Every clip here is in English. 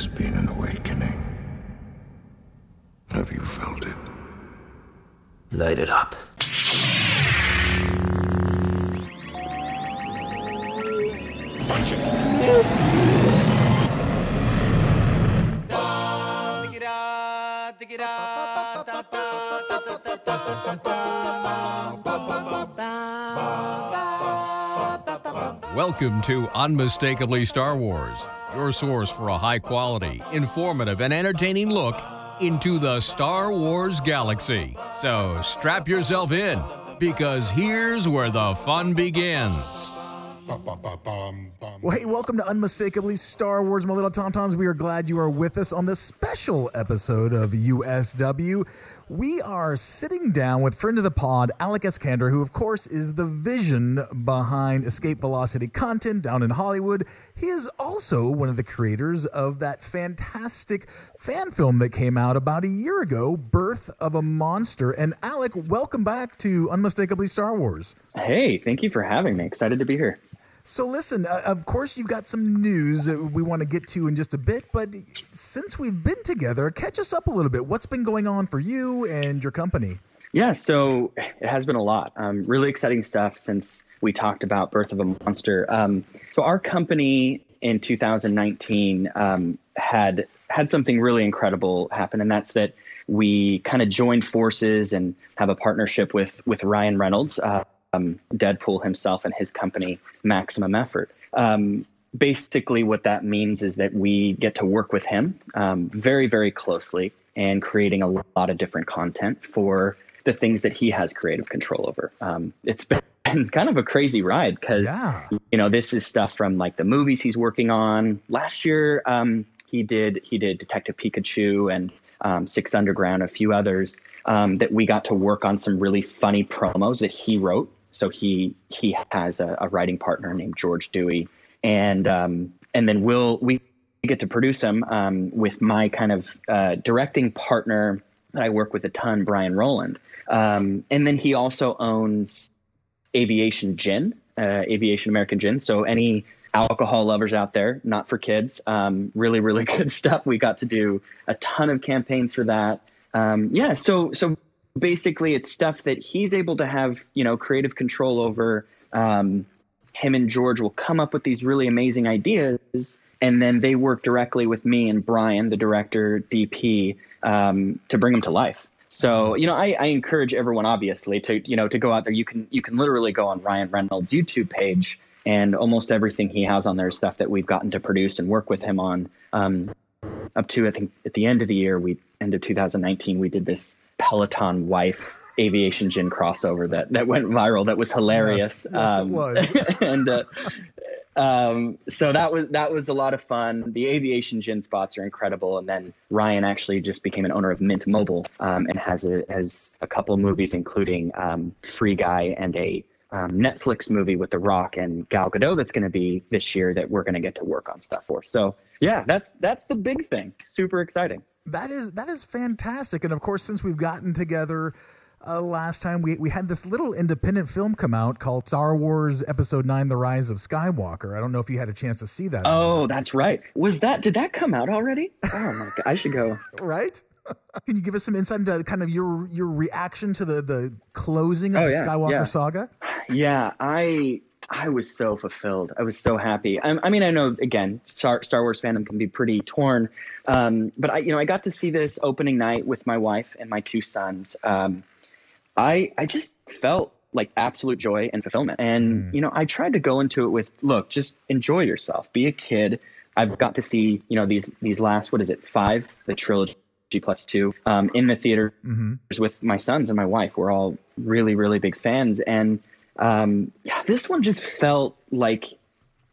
has been an awakening. Have you felt it? Light it up. Punch it. Welcome to Unmistakably Star Wars, your source for a high quality, informative, and entertaining look into the Star Wars galaxy. So strap yourself in, because here's where the fun begins. Well, hey, welcome to Unmistakably Star Wars, my little tauntauns. We are glad you are with us on this special episode of USW. We are sitting down with friend of the pod, Alec Eskander, who, of course, is the vision behind Escape Velocity content down in Hollywood. He is also one of the creators of that fantastic fan film that came out about a year ago, Birth of a Monster. And Alec, welcome back to Unmistakably Star Wars. Hey, thank you for having me. Excited to be here. So, listen, uh, of course, you've got some news that we want to get to in just a bit, but since we've been together, catch us up a little bit. What's been going on for you and your company? Yeah, so it has been a lot. Um, really exciting stuff since we talked about Birth of a Monster. Um, so, our company in 2019 um, had had something really incredible happen, and that's that we kind of joined forces and have a partnership with with Ryan Reynolds. Uh, um, Deadpool himself and his company, Maximum Effort. Um, basically, what that means is that we get to work with him um, very, very closely and creating a lot of different content for the things that he has creative control over. Um, it's been kind of a crazy ride because yeah. you know this is stuff from like the movies he's working on. Last year, um, he did he did Detective Pikachu and um, Six Underground, a few others um, that we got to work on some really funny promos that he wrote so he he has a, a writing partner named George Dewey, and um, and then we'll we get to produce him um, with my kind of uh, directing partner that I work with a ton, Brian Roland, um, and then he also owns Aviation Gin, uh, Aviation American Gin. So any alcohol lovers out there, not for kids, um, really really good stuff. We got to do a ton of campaigns for that. Um, yeah, so so basically it's stuff that he's able to have you know creative control over. Um, him and george will come up with these really amazing ideas and then they work directly with me and brian the director dp um, to bring them to life. So you know I, I, encourage everyone obviously to you know to go out there. You can you can literally go on ryan reynolds youtube page and almost everything he has on there is stuff that we've gotten to produce and work with him on. Um, up to i think at the end of the year we end of 2019 we did this Peloton wife aviation gin crossover that that went viral. That was hilarious. Yes, yes um, it was. and uh, um, so that was that was a lot of fun. The aviation gin spots are incredible. And then Ryan actually just became an owner of Mint Mobile um, and has a has a couple movies, including um, Free Guy and a um, Netflix movie with The Rock and Gal Gadot that's going to be this year that we're going to get to work on stuff for. So yeah, that's that's the big thing. Super exciting that is that is fantastic. And of course, since we've gotten together uh, last time, we we had this little independent film come out called Star Wars Episode Nine: The Rise of Skywalker. I don't know if you had a chance to see that. Oh, that's right. Was that did that come out already? Oh my god, I should go. right. Can you give us some insight into kind of your your reaction to the the closing of oh, the yeah, Skywalker yeah. saga? Yeah, I I was so fulfilled. I was so happy. I, I mean, I know again, Star, Star, Wars fandom can be pretty torn, um, but I, you know, I got to see this opening night with my wife and my two sons. Um, I I just felt like absolute joy and fulfillment. And mm. you know, I tried to go into it with, look, just enjoy yourself, be a kid. I've got to see, you know, these these last what is it, five, the trilogy plus two, um, in the theater mm-hmm. with my sons and my wife. We're all really really big fans, and um, yeah, this one just felt like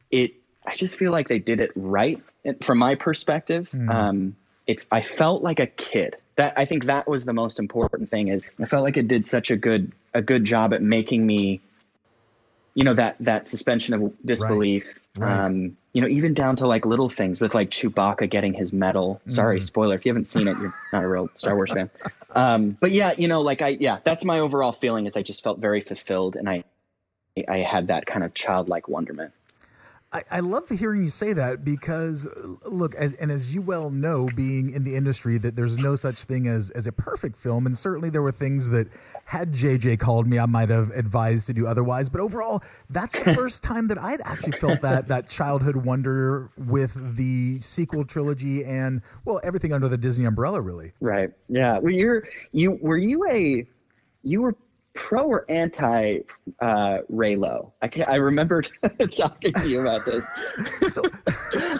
it. I just feel like they did it right from my perspective. Mm. Um, it, I felt like a kid. That I think that was the most important thing. Is I felt like it did such a good a good job at making me, you know, that that suspension of disbelief. Right. Right. Um, you know, even down to like little things with like Chewbacca getting his medal. Sorry, mm. spoiler. If you haven't seen it, you're not a real Star Wars fan. Um, but yeah, you know, like I, yeah, that's my overall feeling is I just felt very fulfilled and I, I had that kind of childlike wonderment. I, I love hearing you say that because, look, as, and as you well know, being in the industry, that there's no such thing as as a perfect film, and certainly there were things that had JJ called me, I might have advised to do otherwise. But overall, that's the first time that I'd actually felt that that childhood wonder with the sequel trilogy and well, everything under the Disney umbrella, really. Right. Yeah. Well, you're you were you a you were pro or anti uh, Reylo? I can I remember talking to you about this. So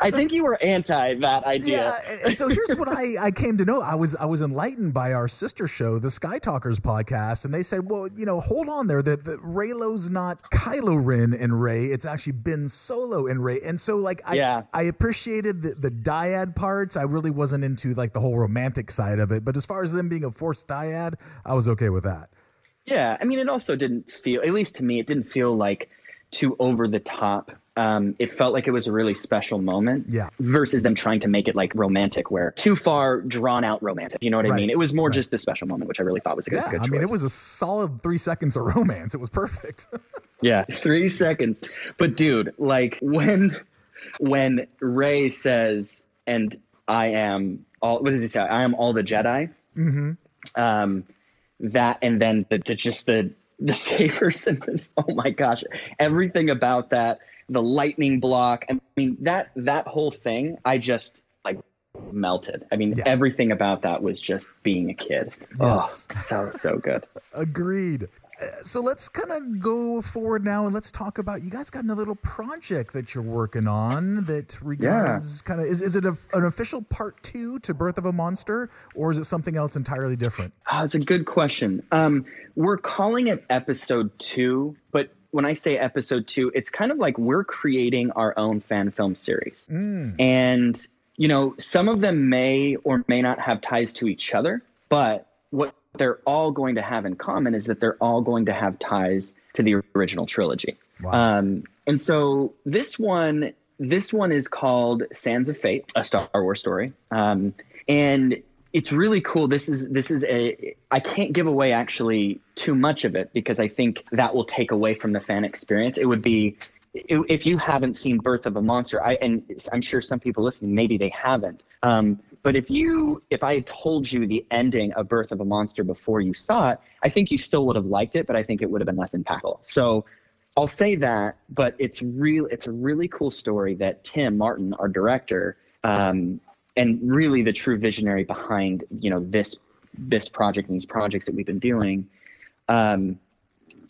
I think you were anti that idea. Yeah, and, and so here's what I, I came to know. I was I was enlightened by our sister show, the Sky Talkers podcast, and they said, well, you know, hold on there. That the Reylo's not Kylo Ren and Rey. It's actually Ben Solo and Rey. And so like I yeah. I appreciated the, the dyad parts. I really wasn't into like the whole romantic side of it. But as far as them being a forced dyad, I was okay with that. Yeah, I mean, it also didn't feel, at least to me, it didn't feel like too over the top. Um, it felt like it was a really special moment. Yeah. Versus them trying to make it like romantic, where too far drawn out romantic. You know what I Right. mean? It was more Right. just a special moment, which I really thought was a good, Yeah, good I mean, it was a solid three seconds of romance. It was perfect. Yeah, three seconds. But dude, like when when Rey says, "And I am all," what does he say? I am all the Jedi. hmm Um, that and then the, the just the the saber symbols. Oh my gosh, everything about that, the lightning block. I mean that that whole thing. I just like melted. I mean Yeah. everything about that was just being a kid. Yes. Oh, so so good. Agreed. So let's kind of go forward now and let's talk about you guys got a little project that you're working on that regards kind of is, is it a, an official part two to Birth of a Monster or is it something else entirely different? Oh, it's a good question. Um, we're calling it episode two, but when I say episode two, it's kind of like we're creating our own fan film series. Mm. And, you know, some of them may or may not have ties to each other, but what they're all going to have in common is that they're all going to have ties to the original trilogy. Wow. Um, and so this one, this one is called Sands of Fate, a Star Wars story. Um, and it's really cool. This is this is a. I can't give away actually too much of it because I think that will take away from the fan experience. It would be if you haven't seen Birth of a Monster. I and I'm sure some people listening maybe they haven't. Um, but if you if I had told you the ending of Birth of a Monster before you saw it, I think you still would have liked it, but I think it would have been less impactful. So I'll say that, but it's real. It's a really cool story that Tim Martin, our director, um, and really the true visionary behind you know this this project and these projects that we've been doing. Um,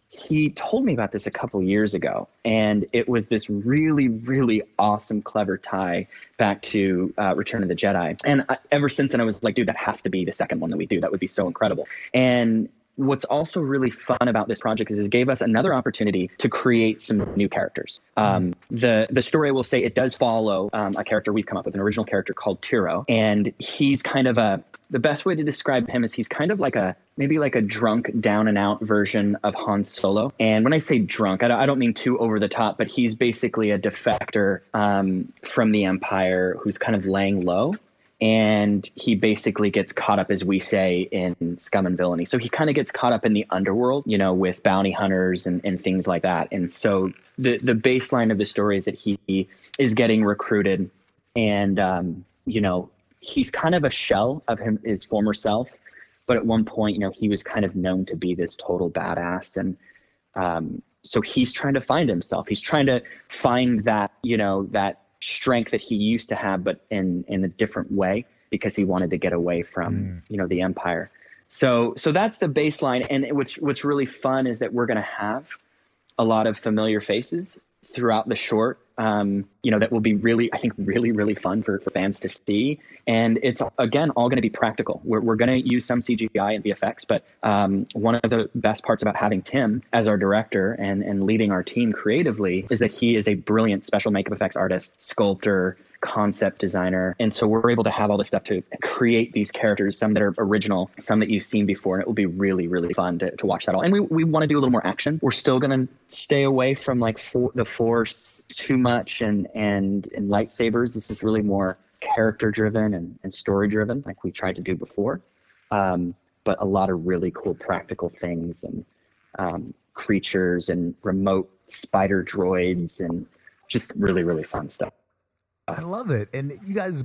he told me about this a couple years ago, and it was this really, really awesome, clever tie back to uh, Return of the Jedi. And I, ever since then, I was like, dude, that has to be the second one that we do. That would be so incredible. And what's also really fun about this project is it gave us another opportunity to create some new characters. Um, the the story will say it does follow um, a character we've come up with, an original character called Tiro, and he's kind of a the best way to describe him is he's kind of like a maybe like a drunk down and out version of Han Solo. And when I say drunk, I don't, mean too over the top, but he's basically a defector um, from the Empire who's kind of laying low and he basically gets caught up, as we say, in scum and villainy. So he kind of gets caught up in the underworld, you know, with bounty hunters and, and things like that. And so the the baseline of the story is that he is getting recruited, and um, you know, he's kind of a shell of him his former self. But at one point, you know, he was kind of known to be this total badass, and um, so he's trying to find himself. He's trying to find that, you know, that strength that he used to have, but in in a different way because he wanted to get away from, you know, the empire. So so that's the baseline. And what's what's really fun is that we're going to have a lot of familiar faces throughout the short. Um, you know, that will be really, I think, really, really fun for, for fans to see. And it's again all going to be practical. We're we're going to use some CGI and VFX, but um, one of the best parts about having Tim as our director and and leading our team creatively is that he is a brilliant special makeup effects artist, sculptor, concept designer. And so we're able to have all this stuff to create these characters, some that are original, some that you've seen before. And it will be really, really fun to, to watch that all. And we, we want to do a little more action. We're still going to stay away from like for, the force too much and, and, and lightsabers. This is really more character driven and, and story driven, like we tried to do before. Um, but a lot of really cool practical things and um, creatures and remote spider droids and just really really fun stuff. I love it. And you guys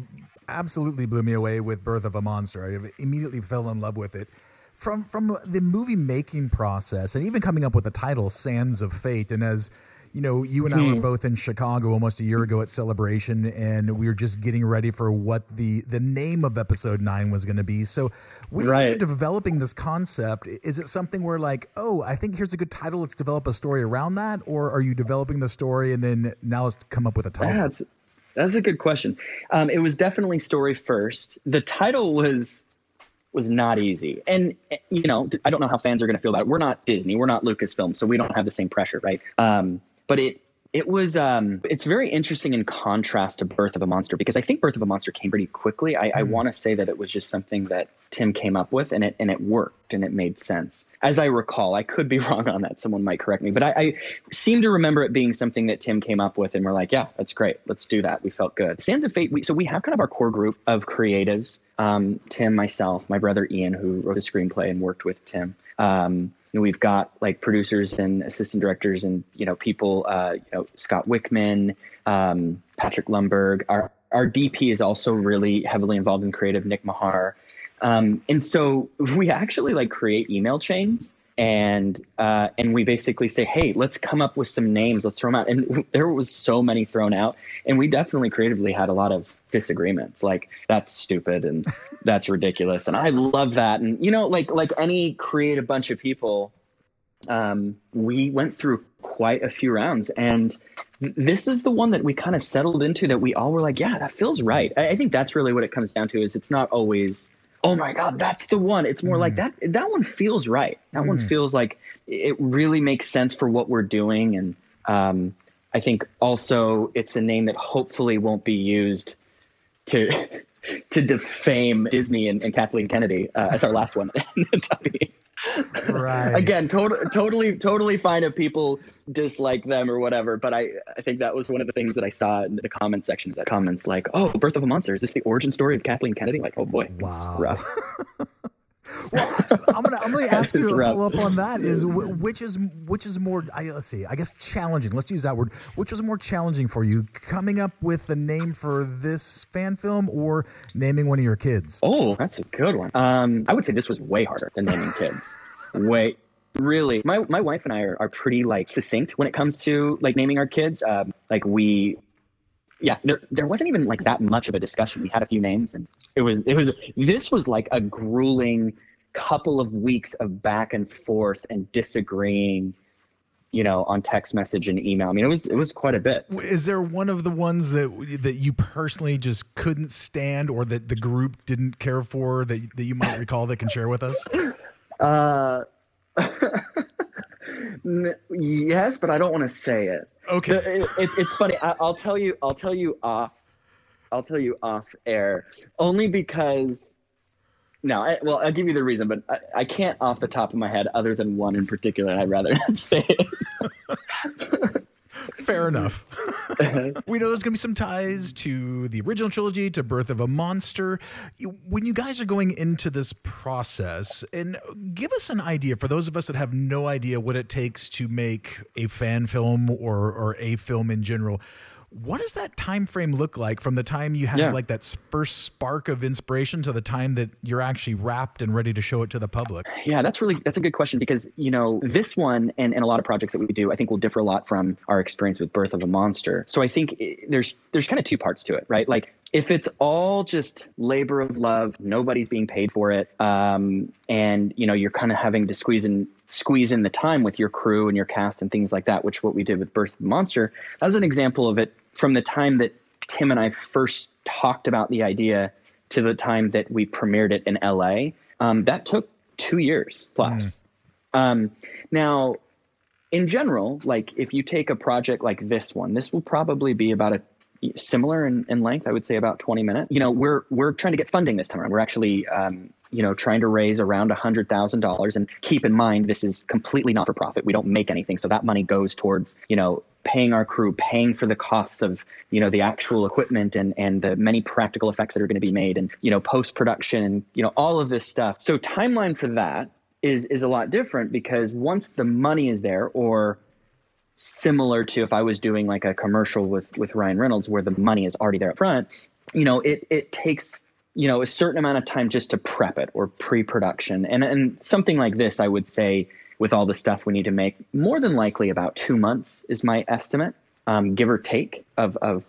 absolutely blew me away with Birth of a Monster. I immediately fell in love with it. From from the movie making process and even coming up with the title Sands of Fate and as you know, you and I were hmm. both in Chicago almost a year ago at Celebration, and we were just getting ready for what the the name of Episode Nine was going to be. So, when you guys are developing this concept, is it something where like, oh, I think here's a good title, let's develop a story around that, or are you developing the story and then now let's come up with a title? That's that's a good question. Um, it was definitely story first. The title was was not easy, and eh, you know, I don't know how fans are going to feel about it. We're not Disney, we're not Lucasfilm, so we don't have the same pressure, right? Um, but it it was um, it's very interesting in contrast to Birth of a Monster because I think Birth of a Monster came pretty quickly. I, I want to say that it was just something that Tim came up with, and it and it worked and it made sense. As I recall, I could be wrong on that. Someone might correct me, but I, I seem to remember it being something that Tim came up with, and we're like, yeah, that's great. Let's do that. We felt good. Sands of Fate. We, so we have kind of our core group of creatives: um, Tim, myself, my brother Ian, who wrote the screenplay and worked with Tim. Um, you know, we've got like producers and assistant directors and you know people uh, you know Scott Wickman, um, Patrick Lumberg. Our our DP is also really heavily involved in creative, Nick Mahar. Um, and so we actually like create email chains and uh, and we basically say, hey, let's come up with some names, let's throw them out. And there was so many thrown out, and we definitely creatively had a lot of disagreements. Like that's stupid and that's ridiculous, and I love that. And you know, like like any creative bunch of people, um, we went through quite a few rounds, and th- this is the one that we kind of settled into. That we all were like, yeah, that feels right. I, I think that's really what it comes down to. Is it's not always oh my god that's the one. It's more like that that one feels right. That one feels like it really makes sense for what we're doing. And um, i think also it's a name that hopefully won't be used to to defame disney and, and kathleen kennedy. Uh, as our last one Right. again tot- totally totally fine if people dislike them or whatever but i i think that was one of the things that i saw in the comment section that comments like oh birth of a monster is this the origin story of kathleen kennedy like oh boy Wow. rough I'm gonna I'm gonna ask you to rough. follow up on that. Is which is which is more? I, let's see. I guess challenging. Let's use that word. Which was more challenging for you, coming up with a name for this fan film or naming one of your kids? Oh, that's a good one. Um, I would say this was way harder than naming kids. way, really. My my wife and I are, are pretty like succinct when it comes to like naming our kids. Um, like we, yeah, there there wasn't even like that much of a discussion. We had a few names, and it was it was this was like a grueling couple of weeks of back and forth and disagreeing. You know, on text message and email. I mean, it was it was quite a bit. Is there one of the ones that that you personally just couldn't stand, or that the group didn't care for that that you might recall that can share with us? Uh, yes, but I don't want to say it. Okay. It, it- it's funny. I, I'll tell you. I'll tell you off. I'll tell you off air. Only because. No, I, well, I'll give you the reason, but I, I can't off the top of my head, other than one in particular. and I'd rather not say it. Fair enough. we know there's going to be some ties to the original trilogy, to Birth of a Monster. When you guys are going into this process, and give us an idea for those of us that have no idea what it takes to make a fan film or or a film in general. What does that time frame look like from the time you have Yeah. like that first spark of inspiration to the time that you're actually wrapped and ready to show it to the public? Yeah, that's really that's a good question because you know this one and, and a lot of projects that we do I think will differ a lot from our experience with Birth of a Monster. So I think i there's there's kind of two parts to it, right? Like if it's all just labor of love, nobody's being paid for it, um, and you know you're kind of having to squeeze in squeeze in the time with your crew and your cast and things like that, which what we did with Birth of a Monster. That was an example of it from the time that Tim and I first talked about the idea to the time that we premiered it in LA. Um, that took two years plus. Um, now, in general, like if you take a project like this one, this will probably be about a similar in, in length. I would say about 20 minutes. You know, we're we're trying to get funding this time around. We're actually um, you know trying to raise around hundred thousand dollars. And keep in mind, this is completely not for profit. We don't make anything, so that money goes towards you know paying our crew, paying for the costs of you know the actual equipment and and the many practical effects that are going to be made, and you know post production, and you know all of this stuff. So timeline for that is is a lot different because once the money is there, or similar to if I was doing like a commercial with with Ryan Reynolds where the money is already there up front, you know, it it takes you know a certain amount of time just to prep it or pre-production. And and something like this I would say with all the stuff we need to make, more than likely about 2 months is my estimate, um, give or take of of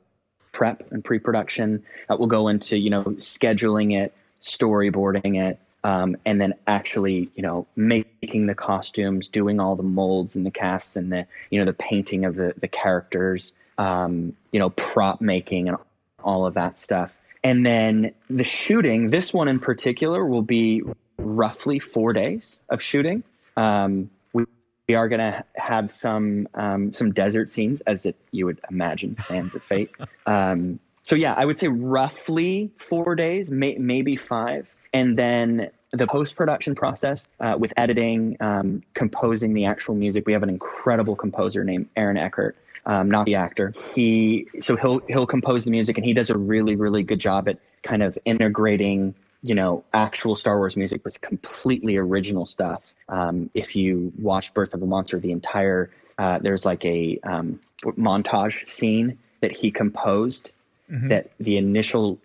prep and pre-production. That will go into, you know, scheduling it, storyboarding it, um, and then actually, you know, making the costumes, doing all the molds and the casts and the, you know, the painting of the the characters, um, you know, prop making and all of that stuff. And then the shooting, this one in particular, will be roughly four days of shooting. Um, we, we are going to have some um, some desert scenes, as it, you would imagine, Sands of Fate. Um, so yeah, I would say roughly four days, may, maybe five and then the post production process uh, with editing, um, composing the actual music. We have an incredible composer named Aaron Eckert, um, not the actor. He so he'll he'll compose the music, and he does a really really good job at kind of integrating you know actual Star Wars music with completely original stuff. Um, if you watch Birth of a Monster, the entire uh, there's like a um, montage scene that he composed. Mm-hmm. That the initial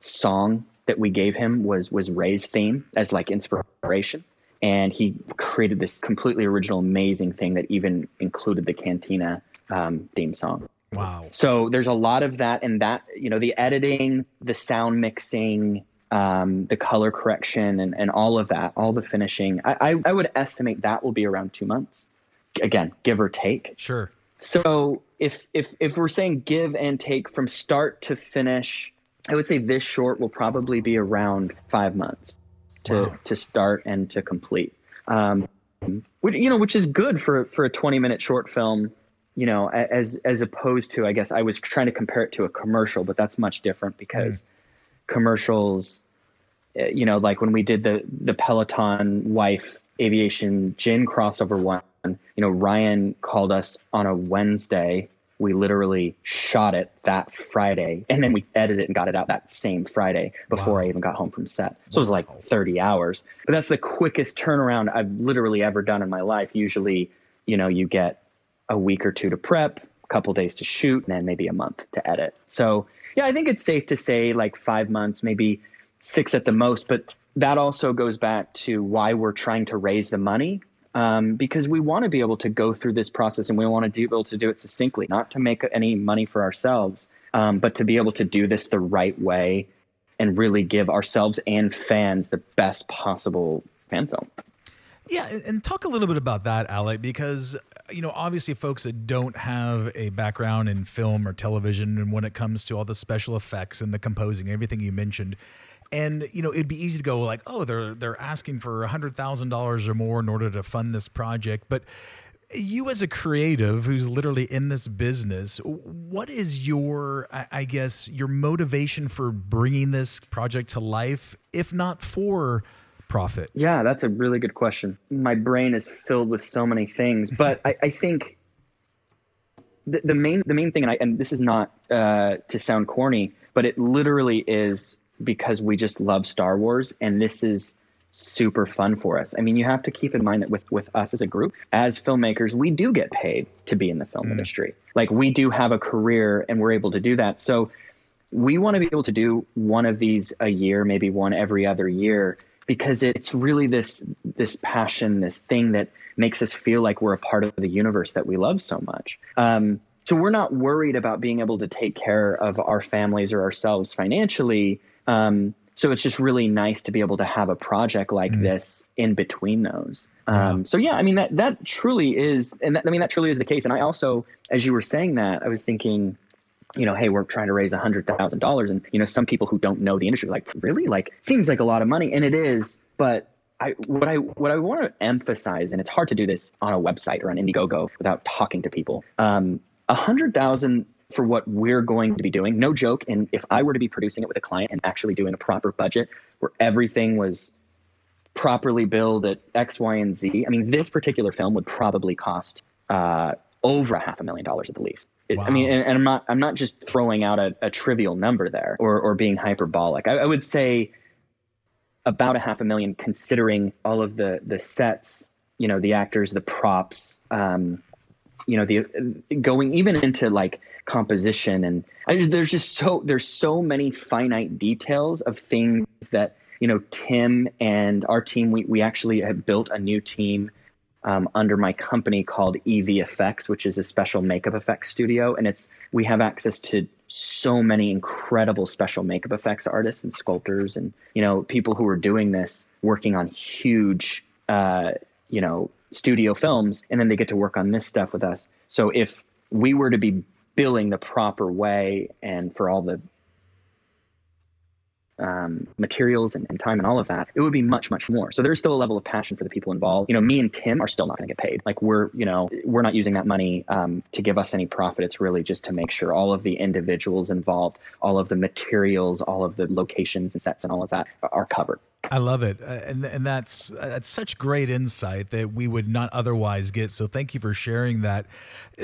song that we gave him was was Rey's theme as like inspiration, and he created this completely original, amazing thing that even included the Cantina um, theme song. Wow! So there's a lot of that, and that you know the editing, the sound mixing, um, the color correction, and and all of that, all the finishing. I, I I would estimate that will be around two months. Again, give or take. Sure. So if if if we're saying give and take from start to finish I would say this short will probably be around five months to, wow. to start and to complete. Um, which, you know, which is good for, for a 20 minute short film, you know, as, as opposed to, I guess I was trying to compare it to a commercial, but that's much different because mm. commercials, eh, you know, like when we did the, the Peloton wife aviation gin crossover one, you know, Ryan called us on a Wednesday we literally shot it that Friday and then we edited it and got it out that same Friday before wow. I even got home from set. So wow. it was like 30 hours. But that's the quickest turnaround I've literally ever done in my life. Usually, you know, you get a week or two to prep, a couple days to shoot, and then maybe a month to edit. So, yeah, I think it's safe to say like 5 months, maybe 6 at the most, but that also goes back to why we're trying to raise the money um, because we want to be able to go through this process and we want to be able to do it succinctly, not to make any money for ourselves, um, but to be able to do this the right way and really give ourselves and fans the best possible fan film. Yeah, and talk a little bit about that, Alec, because you know, obviously, folks that don't have a background in film or television, and when it comes to all the special effects and the composing, everything you mentioned, and you know it'd be easy to go like oh they're they're asking for hundred thousand dollars or more in order to fund this project. But you as a creative who's literally in this business what is your i guess your motivation for bringing this project to life if not for profit? Yeah that's a really good question. My brain is filled with so many things but I, I, think the, the, main the main thing and, I, and this is not uh, to sound corny but it literally is because we just love Star Wars and this is super fun for us. I mean, you have to keep in mind that with with us as a group, as filmmakers, we do get paid to be in the film mm. industry. Like we do have a career and we're able to do that. So we want to be able to do one of these a year, maybe one every other year because it's really this this passion, this thing that makes us feel like we're a part of the universe that we love so much. Um, so we're not worried about being able to take care of our families or ourselves financially um, so it's just really nice to be able to have a project like mm. this in between those. Um, So yeah, I mean that that truly is, and that, I mean that truly is the case. And I also, as you were saying that, I was thinking, you know, hey, we're trying to raise a hundred thousand dollars, and you know, some people who don't know the industry like, really, like, seems like a lot of money, and it is, but. I, what I what I want to emphasize, and it's hard to do this on a website or on Indiegogo without talking to people. Um, a hundred thousand for what we're going to be doing. No joke. And if I were to be producing it with a client and actually doing a proper budget where everything was properly billed at X, Y, and Z, I mean, this particular film would probably cost uh, over a half a million dollars at the least. It, wow. I mean, and, and, I'm not I'm not just throwing out a, a trivial number there or or being hyperbolic. I, I would say about a half a million, considering all of the the sets, you know, the actors, the props. Um, you know the going even into like composition. And just, there's just so there's so many finite details of things that you know Tim and our team we we actually have built a new team um, under my company called EV Effects, which is a special makeup effects studio, and it's we have access to so many incredible special makeup effects artists and sculptors and you know people who are doing this working on huge uh, you know studio films. And then they get to work on this stuff with us. So if we were to be billing the proper way and for all the um, materials and, and, time and all of that, it would be much, much more. So there's still a level of passion for the people involved. You know, me and Tim are still not going to get paid. Like we're, you know, we're not using that money um, to give us any profit. It's really just to make sure all of the individuals involved, all of the materials, all of the locations and sets and all of that are covered. I love it, uh, and and that's uh, that's such great insight that we would not otherwise get. So thank you for sharing that.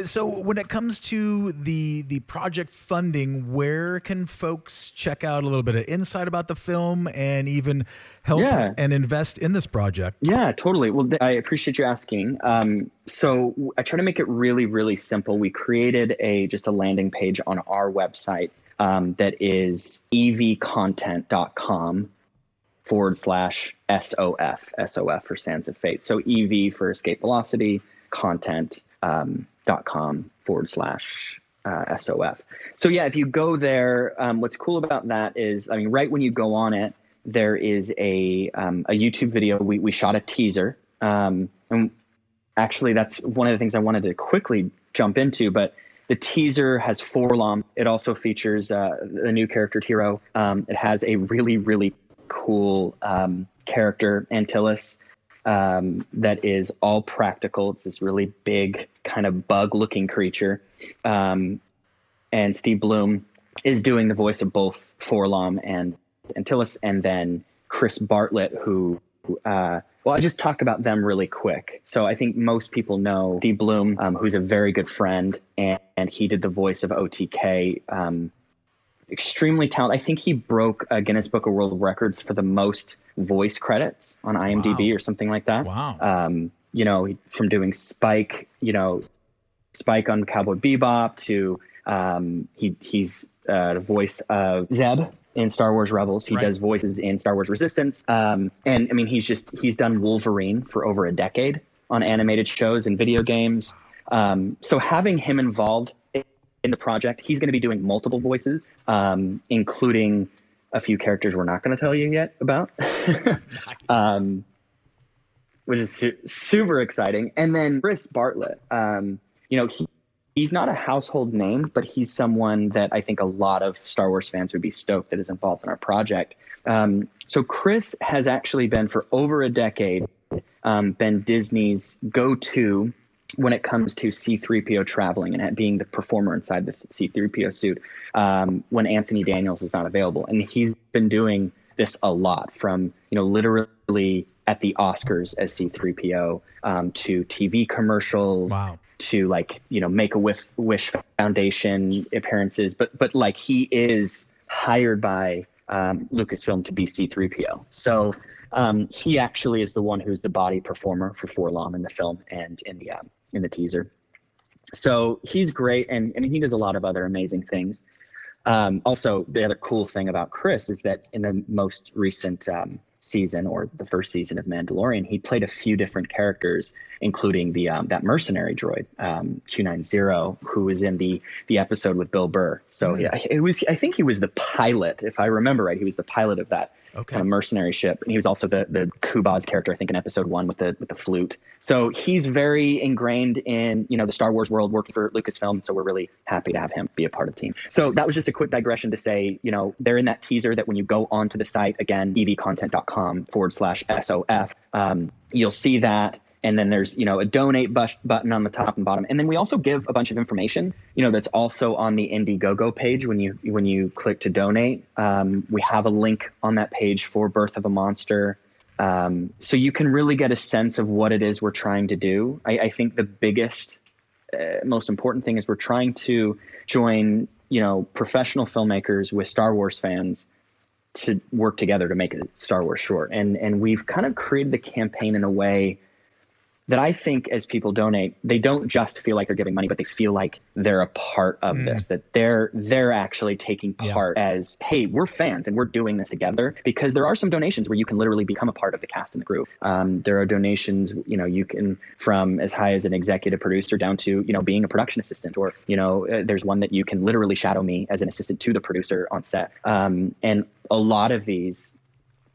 So when it comes to the the project funding, where can folks check out a little bit of insight about the film and even help yeah. and invest in this project? Yeah, totally. Well, I appreciate you asking. Um, so I try to make it really really simple. We created a just a landing page on our website um, that is evcontent.com forward slash SOF, SOF for Sands of Fate. So EV for escape velocity, content um, dot com forward slash uh, SOF. So yeah, if you go there, um, what's cool about that is, I mean, right when you go on it, there is a um, a YouTube video. We we shot a teaser, um, and actually, that's one of the things I wanted to quickly jump into, but. The teaser has 4-LOM. It also features uh, the new character Tiro. Um, it has a really, really cool um, character, Antilles, um, that is all practical. It's this really big, kind of bug looking creature. Um, and Steve Blum is doing the voice of both 4-LOM and Antilles, and then Chris Bartlett, who, uh, well, I just talk about them really quick. So I think most people know Steve Blum, um, who's a very good friend, and, and, he did the voice of OTK um, extremely talented. I think he broke a Guinness Book of World Records for the most voice credits on IMDb wow. or something like that. Wow. Um, you know, from doing Spike, you know, Spike on Cowboy Bebop to um, he he's uh, the voice of Zeb in Star Wars Rebels. He right. does voices in Star Wars Resistance. Um, and I mean, he's just he's done Wolverine for over a decade on animated shows and video games. Um, so having him involved in the project. He's going to be doing multiple voices, um, including a few characters we're not going to tell you yet about, um, which is su- super exciting. And then Chris Bartlett, um, you know, he, he's not a household name, but he's someone that I think a lot of Star Wars fans would be stoked that is involved in our project. Um, so Chris has actually been for over a decade um, been Disney's go-to when it comes to C3PO traveling and being the performer inside the C3PO suit um, when Anthony Daniels is not available. And he's been doing this a lot from, you know, literally at the Oscars as C3PO um, to TV commercials. Wow. To like you know make a wish Foundation appearances, but but like he is hired by um, Lucasfilm to be C3PO. So um, he actually is the one who's the body performer for 4-LOM in the film and in the um, in the teaser. So he's great, and, and he does a lot of other amazing things. Um, also, the other cool thing about Chris is that in the most recent um, season or the first season of Mandalorian, he played a few different characters, including the um, that mercenary droid um, Q90, who was in the the episode with Bill Burr. So yeah, it was I think he was the pilot, if I remember right. He was the pilot of that okay. of mercenary ship. And he was also the the Kubaz character, I think, in episode one with the with the flute. So he's very ingrained in you know the Star Wars world, working for Lucasfilm. So we're really happy to have him be a part of the team. So that was just a quick digression to say, you know, they're in that teaser that when you go onto the site again, evcontent.com forward slash sof, um, you'll see that and then there's you know a donate button on the top and bottom. And then we also give a bunch of information you know that's also on the indiegogo page when you when you click to donate. Um, we have a link on that page for birth of a monster. Um, so you can really get a sense of what it is we're trying to do. I, I think the biggest uh, most important thing is we're trying to join you know professional filmmakers with star wars fans to work together to make a star wars short. And and we've kind of created the campaign in a way that I think as people donate, they don't just feel like they're giving money, but they feel like they're a part of this, that they're they're actually taking Yeah. part as, hey, we're fans and we're doing this together. Because there are some donations where you can literally become a part of the cast and the crew. Um, there are donations, you know, you can from as high as an executive producer down to you know being a production assistant, or you know, uh, there's one that you can literally shadow me as an assistant to the producer on set. Um, and a lot of these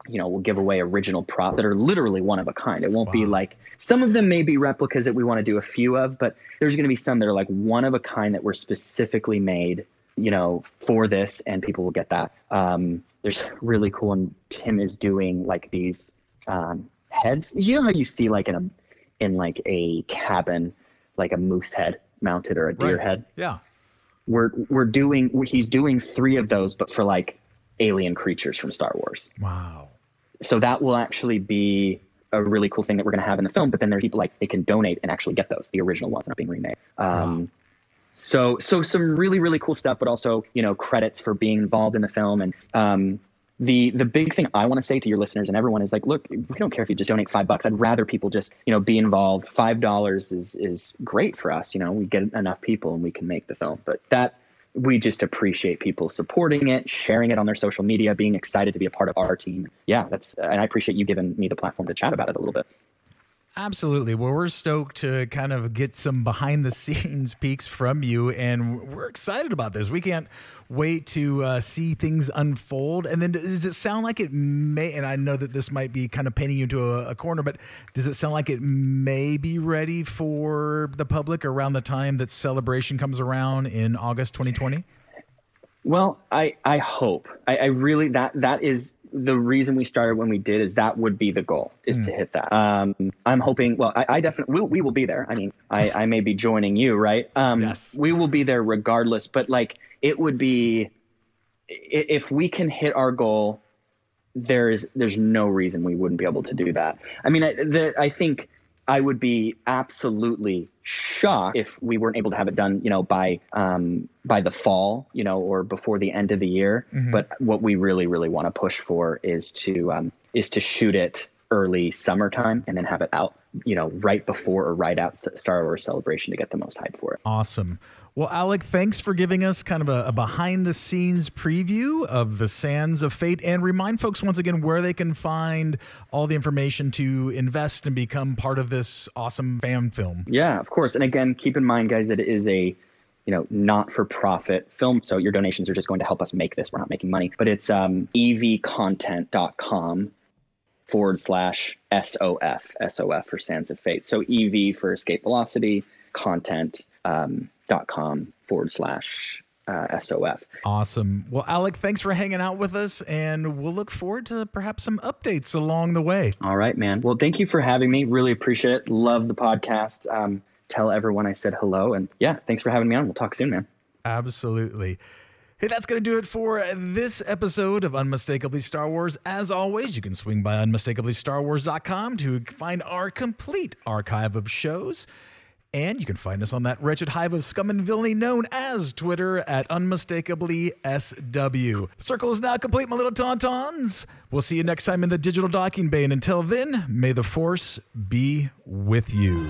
you know, we'll give away original prop that are literally one of a kind. It won't be like some of them may be replicas that we want to do a few of, but there's going to be some that are like one of a kind that were specifically made, you know, for this, and people will get that. Um, there's really cool, and Tim is doing like these um, heads. You know how you see like in a in like a cabin, like a moose head mounted or a deer Right. head. Yeah. We're we're doing he's doing three of those, but for like alien creatures from Star Wars Wow. So that will actually be a really cool thing that we're going to have in the film. But then there's people like they can donate and actually get those, the original ones that are being remade. Um, So, so some really, really cool stuff, but also, you know, credits for being involved in the film. And um, the the big thing I want to say to your listeners and everyone is like, look, we don't care if you just donate five bucks. I'd rather people just, you know, be involved. Five dollars is is great for us. You know, we get enough people and we can make the film. But that we just appreciate people supporting it, sharing it on their social media, being excited to be a part of our team. Yeah, that's and I appreciate you giving me the platform to chat about it a little bit. Absolutely. Well, we're stoked to kind of get some behind the scenes peeks from you, and we're excited about this. We can't wait to uh, see things unfold. And then, does it sound like it may? And I know that this might be kind of painting you into a, a corner, but does it sound like it may be ready for the public around the time that celebration comes around in August 2020? Well, I I hope I, I really that that is the reason we started when we did is that would be the goal is to hit that. Um, I'm hoping. Well, I, I definitely we'll, we will be there. I mean, I, I may be joining you, right? Um, Yes. We will be there regardless. But like, it would be if we can hit our goal. There is there's no reason we wouldn't be able to do that. I mean, I, the, I think I would be absolutely shocked if we weren't able to have it done, you know, by um, by the fall, you know, or before the end of the year. But what we really, really want to push for is to um, is to shoot it early summertime and then have it out, you know, right before or right out Star Wars Celebration to get the most hype for it. Awesome. Well, Alec, thanks for giving us kind of a, a behind the scenes preview of the Sands of Fate and remind folks once again where they can find all the information to invest and become part of this awesome fan film. Yeah, of course. And again, keep in mind, guys, that it is a you know not-for-profit film, so your donations are just going to help us make this. We're not making money, but it's um, evcontent.com forward slash SOF, SOF for Sands of Fate. So EV for Escape Velocity, content um, dot com forward slash uh, SOF. Awesome. Well, Alec, thanks for hanging out with us, and we'll look forward to perhaps some updates along the way. All right, man. Well, thank you for having me. Really appreciate it. Love the podcast. Um, tell everyone I said hello. And yeah, thanks for having me on. We'll talk soon, man. Absolutely. Hey, that's going to do it for this episode of Unmistakably Star Wars. As always, you can swing by unmistakably.starwars.com to find our complete archive of shows. And you can find us on that wretched hive of scum and villainy known as Twitter at unmistakably SW. Circle is now complete, my little tauntauns. We'll see you next time in the digital docking bay. And until then, may the force be with you.